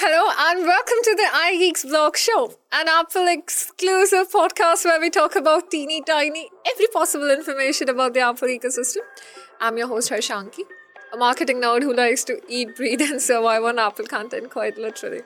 Hello and welcome to the iGeeks Blog Show, an Apple exclusive podcast where we talk about teeny tiny, every possible information about the Apple ecosystem. I'm your host Harshanki, a marketing nerd who likes to eat, breathe, and survive on Apple content quite literally.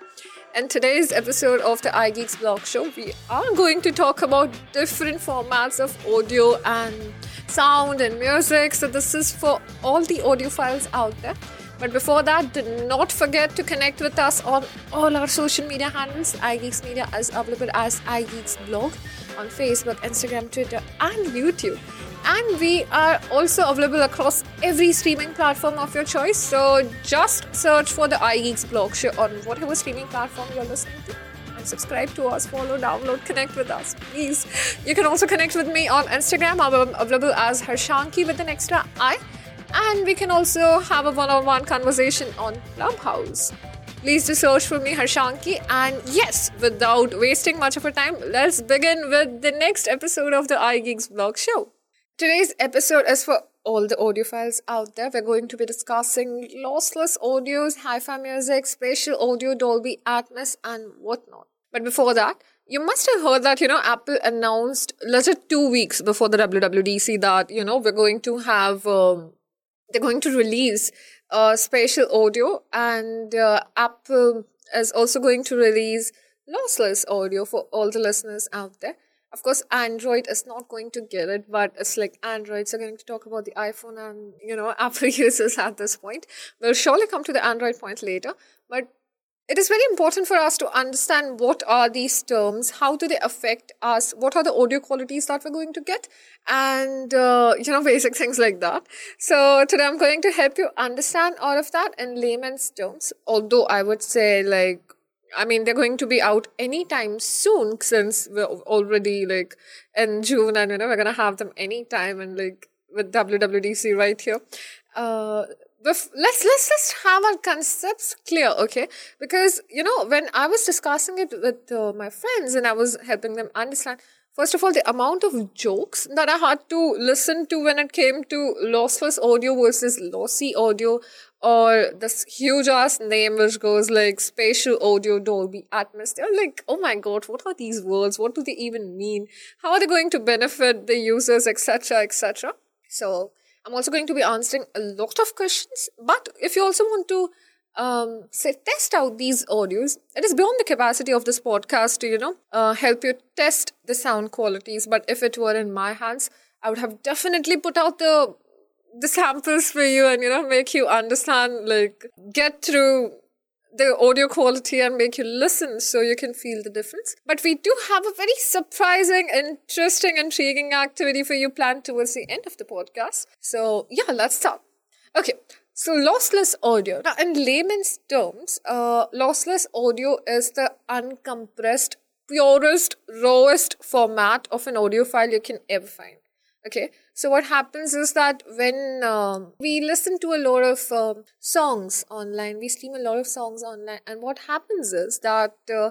In today's episode of the iGeeks Blog Show, we are going to talk about different formats of audio and sound and music. So, this is for all the audiophiles out there. But before that, do not forget to connect with us on all our social media handles. iGeeks Media is available as iGeeks Blog on Facebook, Instagram, Twitter, and YouTube. And we are also available across every streaming platform of your choice. So just search for the iGeeks Blog Show on whatever streaming platform you're listening to and subscribe to us, follow, download, connect with us, please. You can also connect with me on Instagram. I'm available as Harshanki with an extra I. And we can also have a one on one conversation on Clubhouse. Please do search for me, Harshanki. And yes, without wasting much of our time, let's begin with the next episode of the iGeeks blog show. Today's episode is for all the audiophiles out there. We're going to be discussing lossless audios, hi fi music, spatial audio, Dolby Atmos, and whatnot. But before that, you must have heard that, you know, Apple announced, let's say two weeks before the WWDC, that, you know, we're going to have. Um, they're going to release uh, spatial audio and uh, apple is also going to release lossless audio for all the listeners out there. Of course android is not going to get it but it's like androids are going to talk about the iphone and you know apple users at this point. We'll surely come to the android point later but it is very important for us to understand what are these terms, how do they affect us, what are the audio qualities that we're going to get, and uh, you know, basic things like that. So today I'm going to help you understand all of that in layman's terms. Although I would say, like, I mean, they're going to be out anytime soon since we're already like in June, and you know, we're gonna have them anytime, and like with WWDC right here. Uh, let's let's just have our concepts clear okay? Because you know when i was discussing it with uh, my friends and i was helping them understand first of all the amount of jokes that i had to listen to when it came to lossless audio versus lossy audio or this huge ass name which goes like spatial audio dolby atmos. They're like oh my god what are these words? What do they even mean? How are they going to benefit the users etc etc so I'm also going to be answering a lot of questions. But if you also want to um, say test out these audios, it is beyond the capacity of this podcast to you know uh, help you test the sound qualities. But if it were in my hands, I would have definitely put out the the samples for you and you know make you understand like get through the audio quality and make you listen so you can feel the difference. But we do have a very surprising, interesting, intriguing activity for you planned towards the end of the podcast. So, yeah, let's start. Okay, so lossless audio. Now, in layman's terms, uh, lossless audio is the uncompressed, purest, rawest format of an audio file you can ever find. Okay, so what happens is that when um, we listen to a lot of um, songs online, we stream a lot of songs online, and what happens is that uh,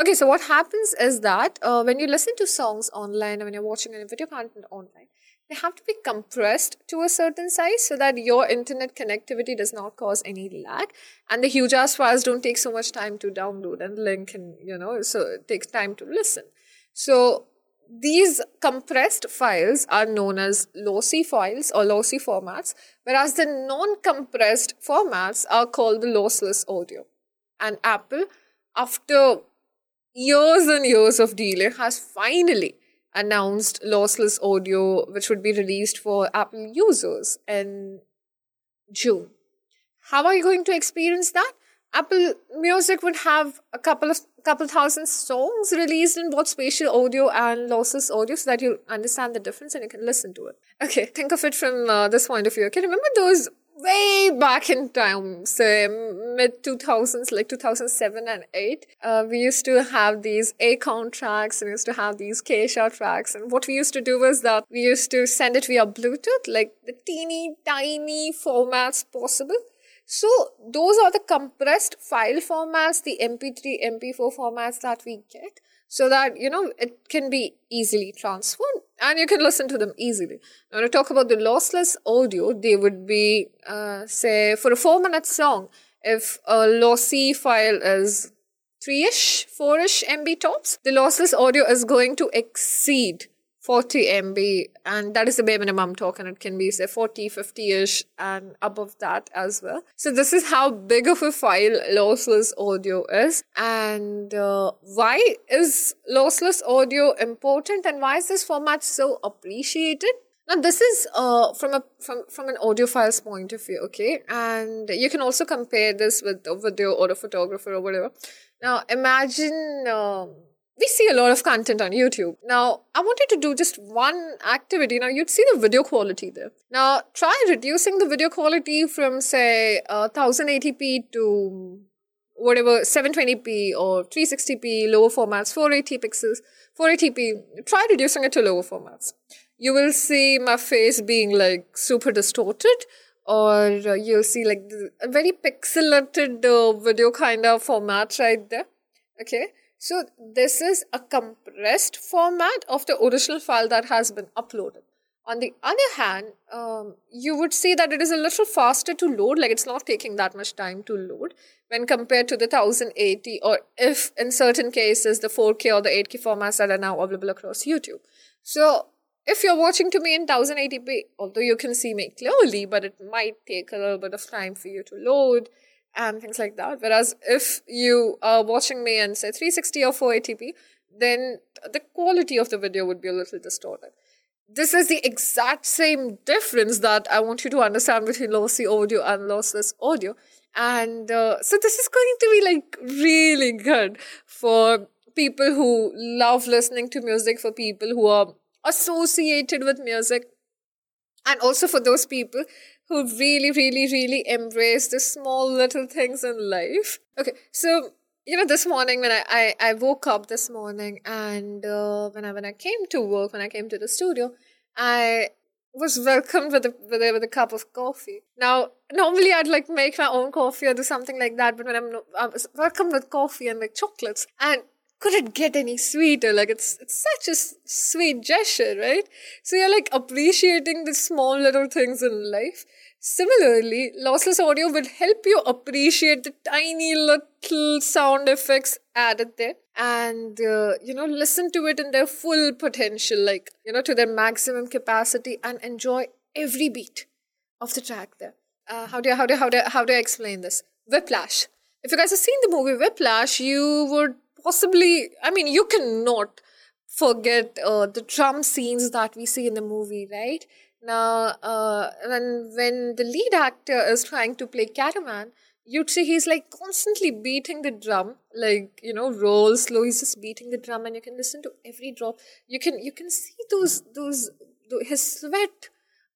okay, so what happens is that uh, when you listen to songs online when you're watching any video content online, they have to be compressed to a certain size so that your internet connectivity does not cause any lag. And the huge ass files don't take so much time to download and link and you know so it takes time to listen. So these compressed files are known as lossy files or lossy formats, whereas the non compressed formats are called the lossless audio. And Apple, after years and years of delay, has finally announced lossless audio, which would be released for Apple users in June. How are you going to experience that? Apple Music would have a couple of couple thousand songs released in both spatial audio and lossless audio so that you understand the difference and you can listen to it. Okay, think of it from uh, this point of view. Okay, remember those way back in time, say mid 2000s, like 2007 and 8, uh, we used to have these Akon tracks and we used to have these Kesha tracks. And what we used to do was that we used to send it via Bluetooth, like the teeny tiny formats possible. So those are the compressed file formats, the MP3, MP4 formats that we get so that, you know, it can be easily transferred and you can listen to them easily. Now to talk about the lossless audio, they would be, uh, say, for a four minute song, if a lossy file is 3ish, 4ish MB tops, the lossless audio is going to exceed 40 MB, and that is the bare minimum I'm. It can be, say, 40, 50 ish, and above that as well. So, this is how big of a file lossless audio is. And uh, why is lossless audio important, and why is this format so appreciated? Now, this is uh, from a from from an audiophile's point of view, okay, and you can also compare this with a video or a photographer or whatever. Now, imagine. Um, we see a lot of content on YouTube. Now, I wanted to do just one activity. Now, you'd see the video quality there. Now, try reducing the video quality from, say, uh, 1080p to whatever 720p or 360p lower formats, 480 pixels, 480p. Try reducing it to lower formats. You will see my face being like super distorted, or uh, you'll see like a very pixelated uh, video kind of format right there. Okay so this is a compressed format of the original file that has been uploaded. On the other hand, um, you would see that it is a little faster to load, like it's not taking that much time to load when compared to the 1080 or if in certain cases the 4K or the 8K formats that are now available across YouTube. So if you're watching to me in 1080p, although you can see me clearly, but it might take a little bit of time for you to load and things like that. Whereas if you are watching me in say 360 or 480p, then the quality of the video would be a little distorted. This is the exact same difference that I want you to understand between lossy audio and lossless audio. And uh, so this is going to be like really good for people who love listening to music, for people who are associated with music, and also for those people who really, really, really embrace the small little things in life. Okay, so you know, this morning when I, I, I woke up this morning and uh, when I when I came to work, when I came to the studio, I was welcomed with a with a, with a cup of coffee. Now, normally I'd like make my own coffee or do something like that, but when I'm I was welcomed with coffee and like chocolates, and could it get any sweeter? Like it's it's such a sweet gesture, right? So you're like appreciating the small little things in life. Similarly, lossless audio will help you appreciate the tiny little sound effects added there and uh, you know listen to it in their full potential like you know to their maximum capacity and enjoy every beat of the track there. Uh, how do I, how do I, how do I, how do I explain this? Whiplash. If you guys have seen the movie whiplash you would possibly i mean you cannot forget uh, the drum scenes that we see in the movie right now, uh, when when the lead actor is trying to play Caravan, you'd see he's like constantly beating the drum, like you know, roll slow. He's just beating the drum, and you can listen to every drop. You can you can see those those his sweat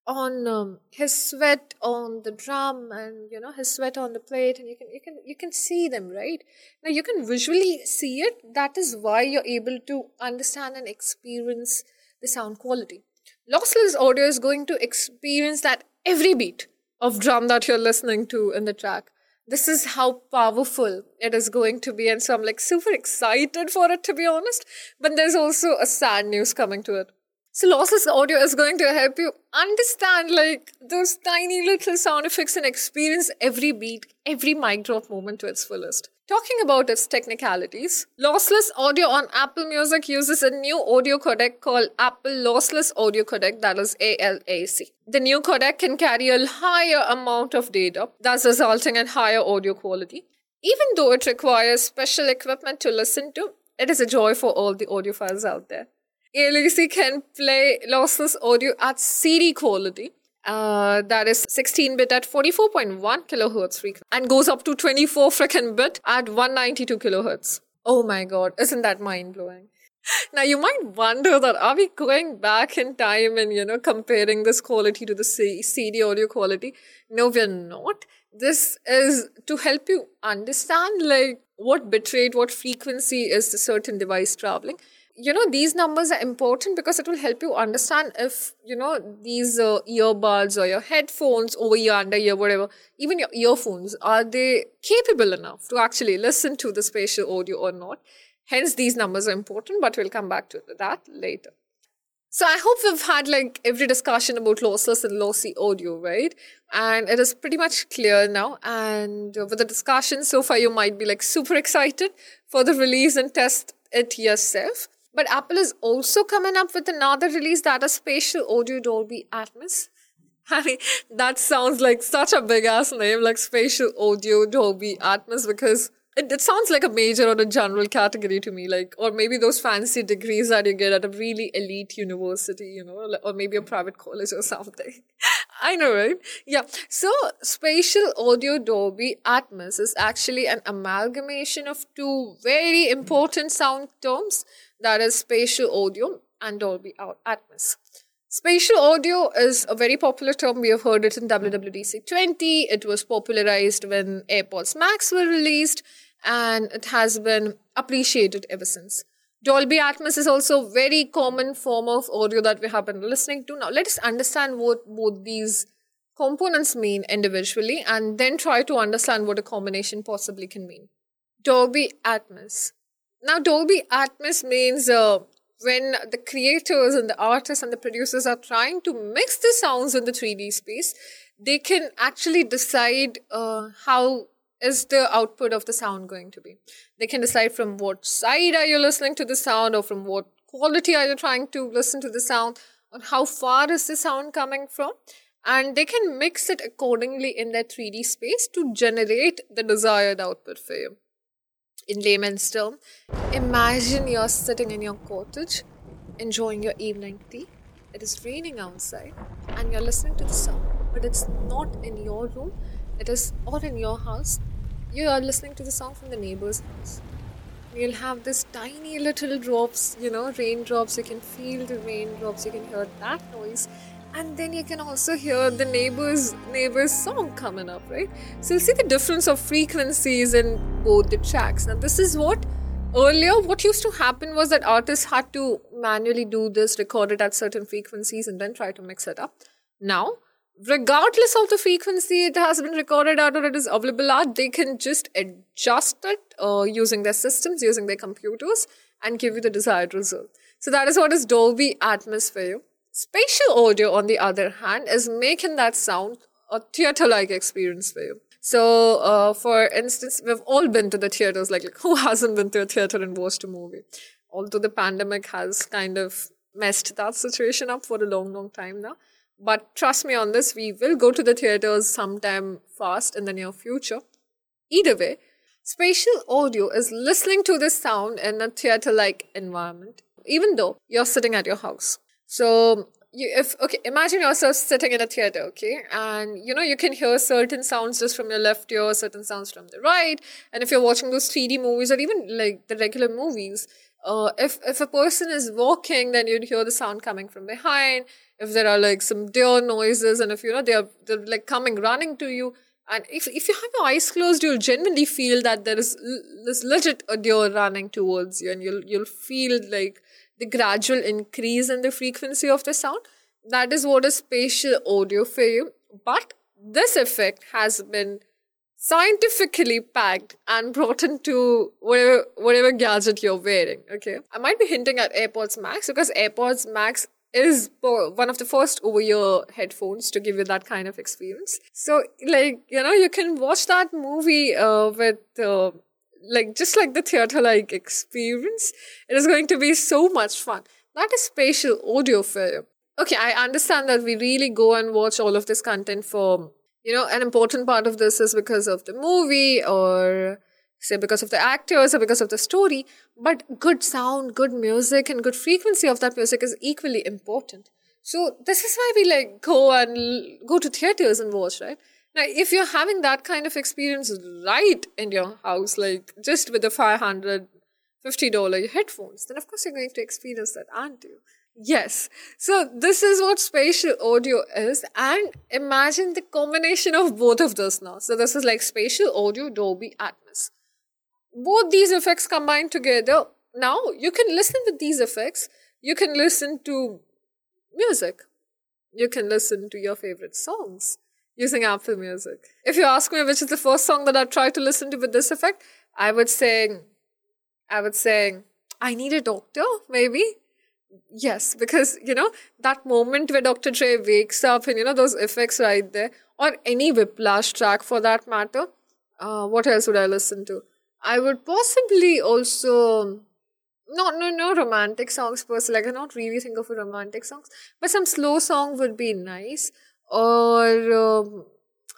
on um, his sweat on the drum, and you know his sweat on the plate, and you can you can you can see them right now. You can visually see it. That is why you're able to understand and experience the sound quality lossless audio is going to experience that every beat of drum that you're listening to in the track. This is how powerful it is going to be. And so I'm like super excited for it, to be honest. But there's also a sad news coming to it. So lossless audio is going to help you understand like those tiny little sound effects and experience every beat, every mic drop moment to its fullest. Talking about its technicalities, lossless audio on Apple Music uses a new audio codec called Apple Lossless Audio Codec, that is ALAC. The new codec can carry a higher amount of data, thus resulting in higher audio quality. Even though it requires special equipment to listen to, it is a joy for all the audiophiles out there. ALAC can play lossless audio at CD quality, uh, that is 16 bit at 44.1 kilohertz frequency and goes up to 24 freaking bit at 192 kilohertz. Oh my god, isn't that mind blowing? Now you might wonder that are we going back in time and you know comparing this quality to the C- CD audio quality? No, we're not. This is to help you understand like what bitrate, what frequency is the certain device traveling you know these numbers are important because it will help you understand if you know these uh, earbuds or your headphones over your under ear whatever even your earphones are they capable enough to actually listen to the spatial audio or not hence these numbers are important but we'll come back to that later So I hope we've had like every discussion about lossless and lossy audio, right? And it is pretty much clear now. And with the discussion so far, you might be like super excited for the release and test it yourself. But Apple is also coming up with another release that is spatial audio Dolby Atmos. Mean, that sounds like such a big ass name, like spatial audio Dolby Atmos, because it, it sounds like a major or a general category to me, like, or maybe those fancy degrees that you get at a really elite university, you know, or maybe a private college or something. I know, right? Yeah. So, spatial audio Dolby Atmos is actually an amalgamation of two very important sound terms that is spatial audio and Dolby Atmos. Spatial audio is a very popular term. We have heard it in WWDC 20. It was popularized when AirPods Max were released and it has been appreciated ever since. Dolby Atmos is also a very common form of audio that we have been listening to. Now, let us understand what both these components mean individually and then try to understand what a combination possibly can mean. Dolby Atmos. Now, Dolby Atmos means uh, when the creators and the artists and the producers are trying to mix the sounds in the 3D space, they can actually decide uh, how is the output of the sound going to be. They can decide from what side are you listening to the sound or from what quality are you trying to listen to the sound or how far is the sound coming from and they can mix it accordingly in their 3D space to generate the desired output for you. In layman's term, imagine you're sitting in your cottage enjoying your evening tea. It is raining outside and you're listening to the sound, but it's not in your room. It is or in your house. You are listening to the song from the neighbor's house. You'll have this tiny little drops you know raindrops. You can feel the raindrops. You can hear that noise and then you can also hear the neighbor's neighbor's song coming up right so you see the difference of frequencies in both the tracks now this is what earlier what used to happen was that artists had to manually do this record it at certain frequencies and then try to mix it up now regardless of the frequency it has been recorded at or it is available at, they can just adjust it uh, using their systems, using their computers, and give you the desired result. So that is what is Dolby Atmos for you. Spatial audio, on the other hand, is making that sound a theater-like experience for you. So, uh, for instance, we've all been to the theaters. Like, like, who hasn't been to a theater and watched a movie? Although the pandemic has kind of messed that situation up for a long, long time now. But trust me on this, we will go to the theaters sometime fast in the near future. Either way, spatial audio is listening to this sound in a theater like environment, even though you're sitting at your house. So, you, if okay, imagine yourself sitting in a theater, okay, and you know you can hear certain sounds just from your left ear, certain sounds from the right, and if you're watching those 3D movies or even like the regular movies, uh, if if a person is walking, then you'd hear the sound coming from behind. If there are like some deer noises and if you know they're they're like coming running to you. And if, if you have your eyes closed you'll genuinely feel that there is this legit a deer running towards you and you'll you'll feel like the gradual increase in the frequency of the sound. That is what is spatial audio for you. But this effect has been scientifically packed and brought into whatever whatever gadget you're wearing okay? I might be hinting at airpods max because airpods max is one of the first over ear headphones to give you that kind of experience. So, like, you know, you can watch that movie uh, with, uh, like, just like the theater like experience. It is going to be so much fun. That is spatial audio you. Okay, I understand that we really go and watch all of this content for, you know, an important part of this is because of the movie or say because of the actors or because of the story, but good sound, good music, and good frequency of that music is equally important. So this is why we like go and go to theaters and watch, right? Now, if you're having that kind of experience right in your house, like just with the five hundred fifty dollar headphones, then of course you're going to experience that, aren't you? Yes. So this is what spatial audio is. And imagine the combination of both of those now. So this is like spatial audio Dolby Atmos both these effects combined together, now you can listen with these effects. You can listen to music. You can listen to your favorite songs using Apple Music. If you ask me which is the first song that I tried to listen to with this effect, I would say, I would say, I Need a Doctor, maybe. Yes, because you know that moment where Dr. Dre wakes up and you know those effects right there, or any Whiplash track for that matter. Uh, what else would I listen to? I would possibly also not no no romantic songs per. Like I don't really think of romantic songs, but some slow song would be nice. Or um,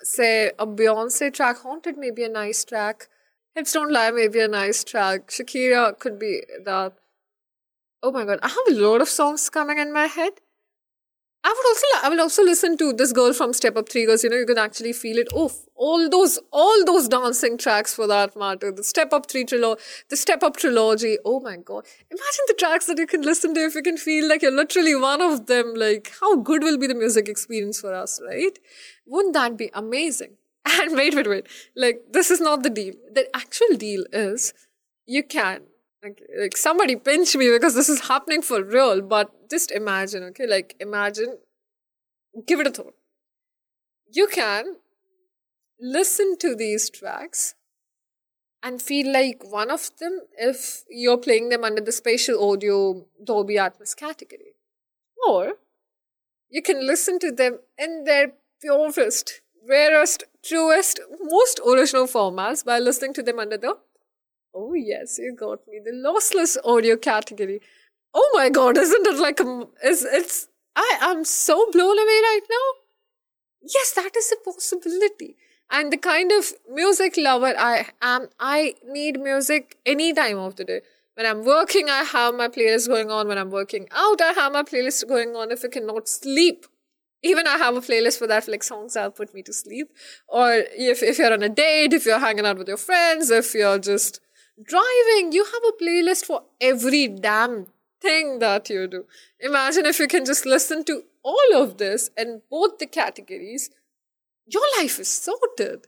say a Beyonce track, Haunted may be a nice track. Hips Don't Lie may be a nice track. Shakira could be that. Oh my god, I have a lot of songs coming in my head. I would also I will also listen to this girl from Step Up Three because you know you can actually feel it. Oh, all those all those dancing tracks for that matter. The Step Up Three trilogy, the Step Up trilogy. Oh my god! Imagine the tracks that you can listen to if you can feel like you're literally one of them. Like how good will be the music experience for us, right? Wouldn't that be amazing? And wait, wait, wait. Like this is not the deal. The actual deal is you can like, like somebody pinch me because this is happening for real but just imagine okay? Like imagine give it a thought. You can listen to these tracks and feel like one of them if you're playing them under the spatial audio dolby atmos category. Or you can listen to them in their purest rarest truest most original formats by listening to them under the Oh, yes, you got me. The lossless audio category. Oh my god, isn't it like a. Is, it's. I am so blown away right now. Yes, that is a possibility. And the kind of music lover I am, I need music any time of the day. When I'm working, I have my playlist going on. When I'm working out, I have my playlist going on. If I cannot sleep, even I have a playlist for that, like songs that put me to sleep. Or if, if you're on a date, if you're hanging out with your friends, if you're just driving, you have a playlist for every damn thing that you do. Imagine if you can just listen to all of this in both the categories, your life is sorted.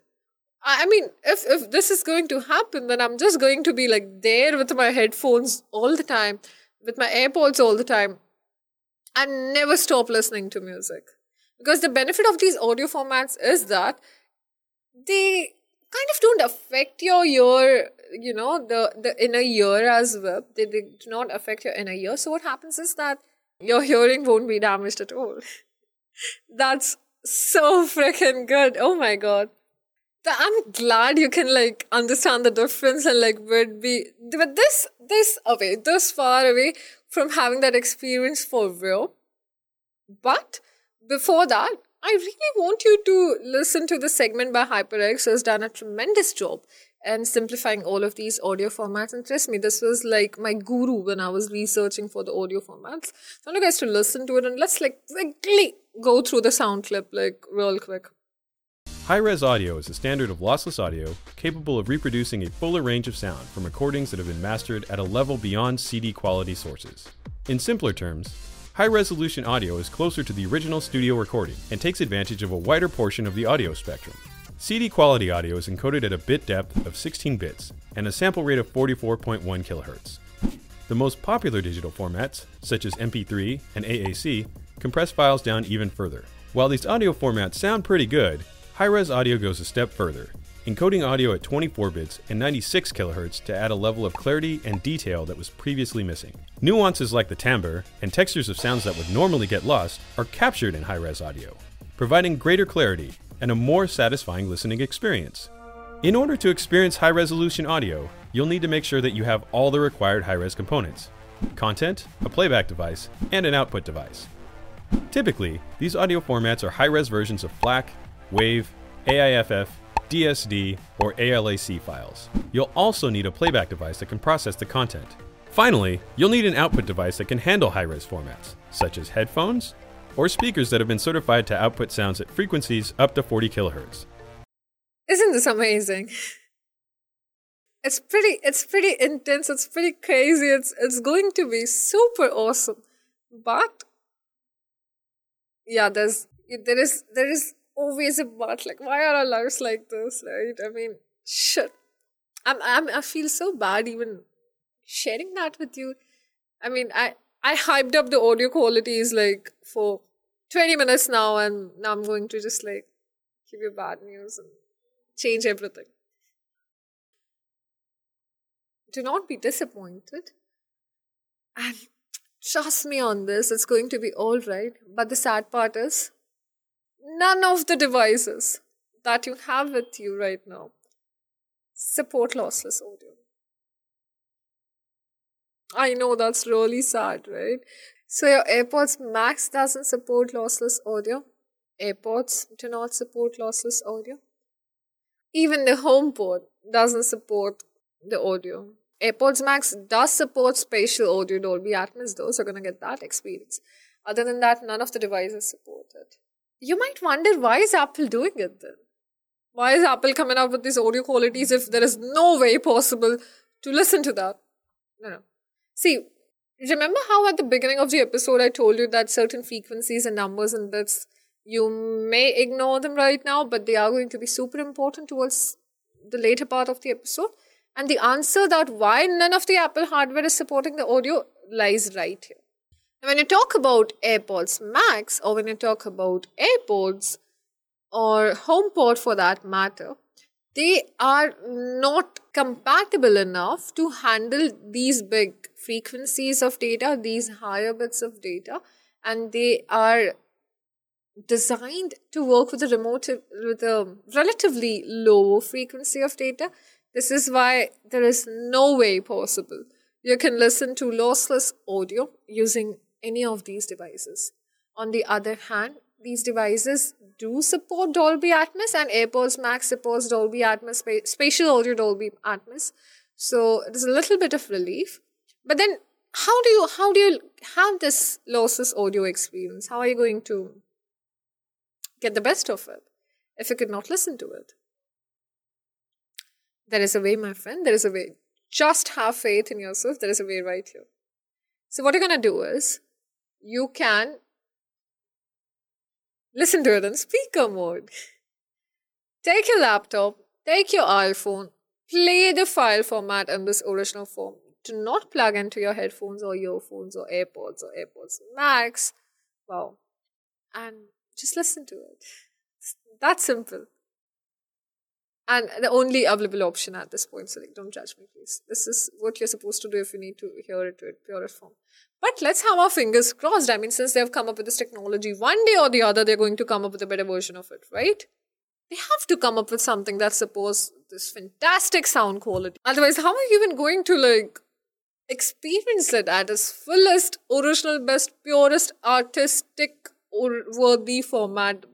I mean, if, if this is going to happen, then I'm just going to be like there with my headphones all the time, with my AirPods all the time, and never stop listening to music. Because the benefit of these audio formats is that they kind of don't affect your ear you know the the inner ear as well they, they do not affect your inner ear. So what happens is that your hearing won't be damaged at all. That's so freaking good. Oh my god. I'm glad you can like understand the difference and like would be but this this away this far away from having that experience for real. But before that I really want you to listen to the segment by HyperX, who has done a tremendous job in simplifying all of these audio formats. And trust me, this was like my guru when I was researching for the audio formats. So I want you guys to listen to it and let's like quickly go through the sound clip like real quick. High res audio is a standard of lossless audio capable of reproducing a fuller range of sound from recordings that have been mastered at a level beyond CD quality sources. In simpler terms, High resolution audio is closer to the original studio recording and takes advantage of a wider portion of the audio spectrum. CD quality audio is encoded at a bit depth of 16 bits and a sample rate of 44.1 kHz. The most popular digital formats, such as MP3 and AAC, compress files down even further. While these audio formats sound pretty good, high-res audio goes a step further encoding audio at 24 bits and 96 kHz to add a level of clarity and detail that was previously missing. Nuances like the timbre and textures of sounds that would normally get lost are captured in high res audio, providing greater clarity and a more satisfying listening experience. In order to experience high resolution audio, you'll need to make sure that you have all the required high res components content, a playback device, and an output device. Typically, these audio formats are high res versions of FLAC, WAV, AIFF, DSD, or ALAC files. You'll also need a playback device that can process the content. Finally, you'll need an output device that can handle high-res formats, such as headphones or speakers that have been certified to output sounds at frequencies up to 40 kilohertz. Isn't this amazing? It's pretty it's pretty intense, it's pretty crazy. It's it's going to be super awesome. But yeah, there's there is there is always a but like why are our lives like this right i mean shit i'm, I'm i feel so bad even sharing that with you i mean i i hyped up the audio qualities like for 20 minutes now and now i'm going to just like give you bad news and change everything do not be disappointed and Trust me on this, it's going to be all right. But the sad part is, none of the devices that you have with you right now support lossless audio. I know that's really sad, right? So your AirPods Max doesn't support lossless audio. AirPods do not support lossless audio. Even the HomePod doesn't support the audio. AirPods Max does support spatial audio Dolby Atmos though, so you're gonna get that experience. Other than that, none of the devices support it. You might wonder why is Apple doing it then? Why is Apple coming out with these audio qualities if there is no way possible to listen to that? No, no. See, remember how at the beginning of the episode I told you that certain frequencies and numbers and bits you may ignore them right now, but they are going to be super important towards the later part of the episode. And the answer that why none of the Apple hardware is supporting the audio lies right here. when you talk about AirPods Max or when you talk about AirPods or HomePod for that matter, they are not compatible enough to handle these big frequencies of data, these higher bits of data, and they are designed to work with a remote with a relatively low frequency of data. This is why there is no way possible you can listen to lossless audio using any of these devices. On the other hand, these devices do support Dolby Atmos and AirPods Max supports Dolby Atmos, spa- spatial audio Dolby Atmos. So is a little bit of relief. But then how do you how do you have this lossless audio experience? How are you going to get the best of it if you could not listen to it? There is a way, my friend. There is a way. Just have faith in yourself. There is a way right here. So what you're gonna do is you can listen to it in speaker mode. Take your laptop, take your iPhone, play the file format in this original form. Do not plug into your headphones or earphones or AirPods or AirPods Max. Wow. And just listen to it. It's that simple. And the only available option at this point, so like, don't judge me, please. This is what you're supposed to do if you need to hear it in purest form. But let's have our fingers crossed. I mean, since they've come up with this technology, one day or the other, they're going to come up with a better version of it, right? They have to come up with something that supports this fantastic sound quality. Otherwise, how are you even going to like experience it at its fullest, original, best, purest, artistic, or worthy format?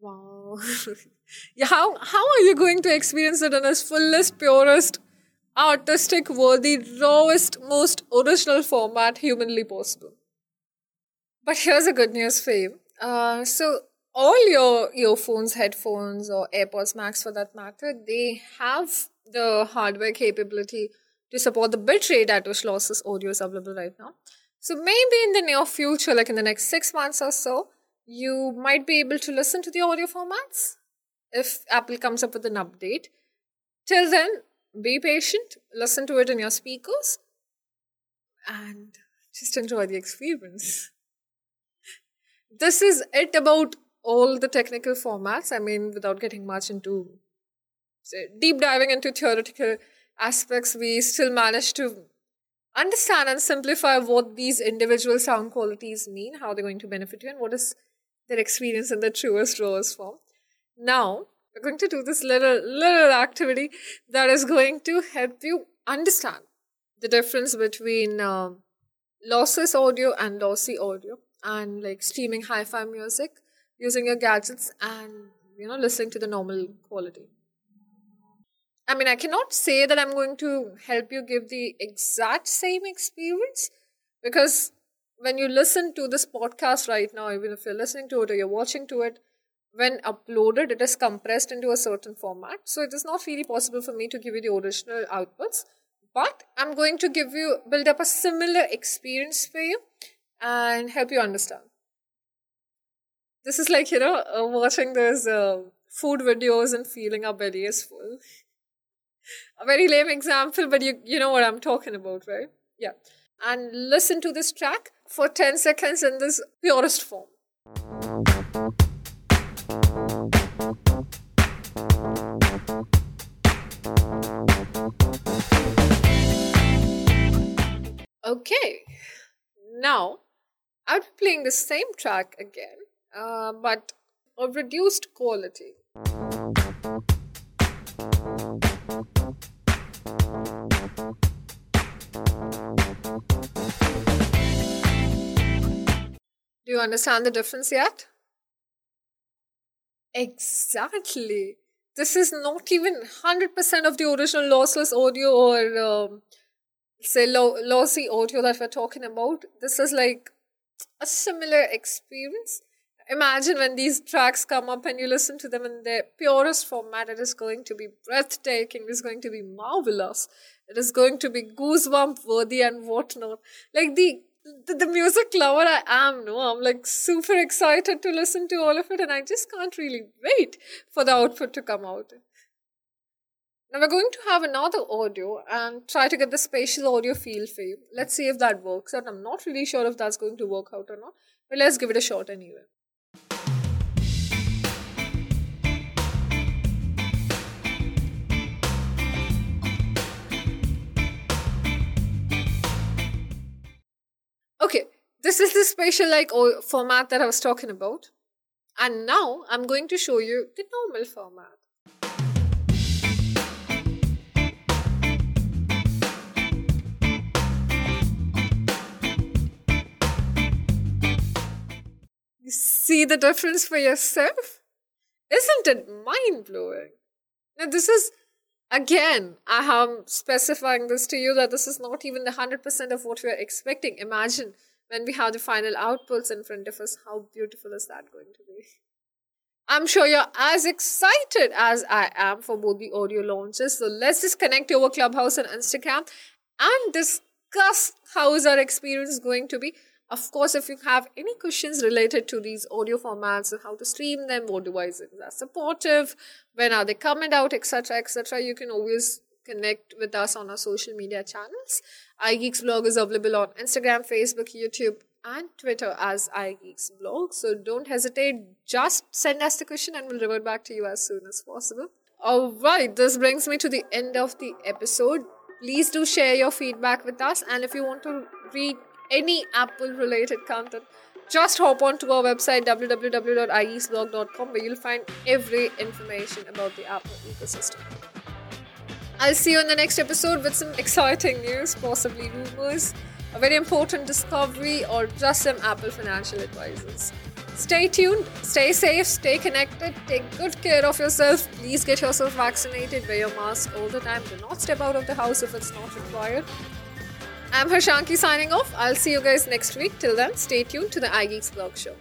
Wow. yeah, how how are you going to experience it in its fullest, purest, artistic, worthy, rawest, most original format humanly possible. But here's a good news for you. Uh, so all your earphones, headphones, or AirPods Max for that matter, they have the hardware capability to support the bitrate at which lossless audio is available right now. So maybe in the near future, like in the next six months or so, you might be able to listen to the audio formats if Apple comes up with an update. Till then, be patient, listen to it in your speakers, and just enjoy the experience. This is it about all the technical formats. I mean, without getting much into deep diving into theoretical aspects, we still managed to understand and simplify what these individual sound qualities mean, how they're going to benefit you, and what is their experience in the truest, rawest form. Now, we're going to do this little little activity that is going to help you understand the difference between uh, lossless audio and lossy audio and like streaming hi-fi music using your gadgets and you know listening to the normal quality i mean i cannot say that i'm going to help you give the exact same experience because when you listen to this podcast right now even if you're listening to it or you're watching to it when uploaded, it is compressed into a certain format. So it is not really possible for me to give you the original outputs. But I'm going to give you, build up a similar experience for you and help you understand. This is like, you know, uh, watching those uh, food videos and feeling our belly is full. a very lame example, but you, you know what I'm talking about, right? Yeah. And listen to this track for 10 seconds in this purest form. Okay, Now, I'll be playing the same track again, uh, but of reduced quality. Do you understand the difference yet? Exactly. This is not even 100% of the original lossless audio or um, say lo- lossy audio that we're talking about. This is like a similar experience. Imagine when these tracks come up and you listen to them in their purest format, it is going to be breathtaking, it is going to be marvelous, it is going to be goosebump worthy and whatnot. Like the the, the music lover I am, no, I'm like super excited to listen to all of it, and I just can't really wait for the output to come out. Now we're going to have another audio and try to get the spatial audio feel for you. Let's see if that works out. I'm not really sure if that's going to work out or not, but let's give it a shot anyway. This is the spatial like format that I was talking about. And now I'm going to show you the normal format. You see the difference for yourself? Isn't it mind blowing? Now, this is again, I am specifying this to you that this is not even the 100% of what we are expecting. Imagine when we have the final outputs in front of us, how beautiful is that going to be? I'm sure you're as excited as I am for both the audio launches. So let's just connect over Clubhouse and Instagram and discuss how is our experience going to be. Of course, if you have any questions related to these audio formats and how to stream them, what devices are supportive, when are they coming out, etc., etc., you can always connect with us on our social media channels. iGeeks blog is available on Instagram, Facebook, YouTube, and Twitter as iGeeks blog. So don't hesitate, just send us the question and we'll revert back to you as soon as possible. Alright, this brings me to the end of the episode. Please do share your feedback with us, and if you want to read any Apple related content, just hop on to our website www.igeeksblog.com where you'll find every information about the Apple ecosystem. I'll see you in the next episode with some exciting news, possibly rumors, a very important discovery, or just some Apple financial advices. Stay tuned, stay safe, stay connected, take good care of yourself. Please get yourself vaccinated, wear your mask all the time. Do not step out of the house if it's not required. I'm Harshanki signing off. I'll see you guys next week. Till then, stay tuned to the iGeeks Blog Show.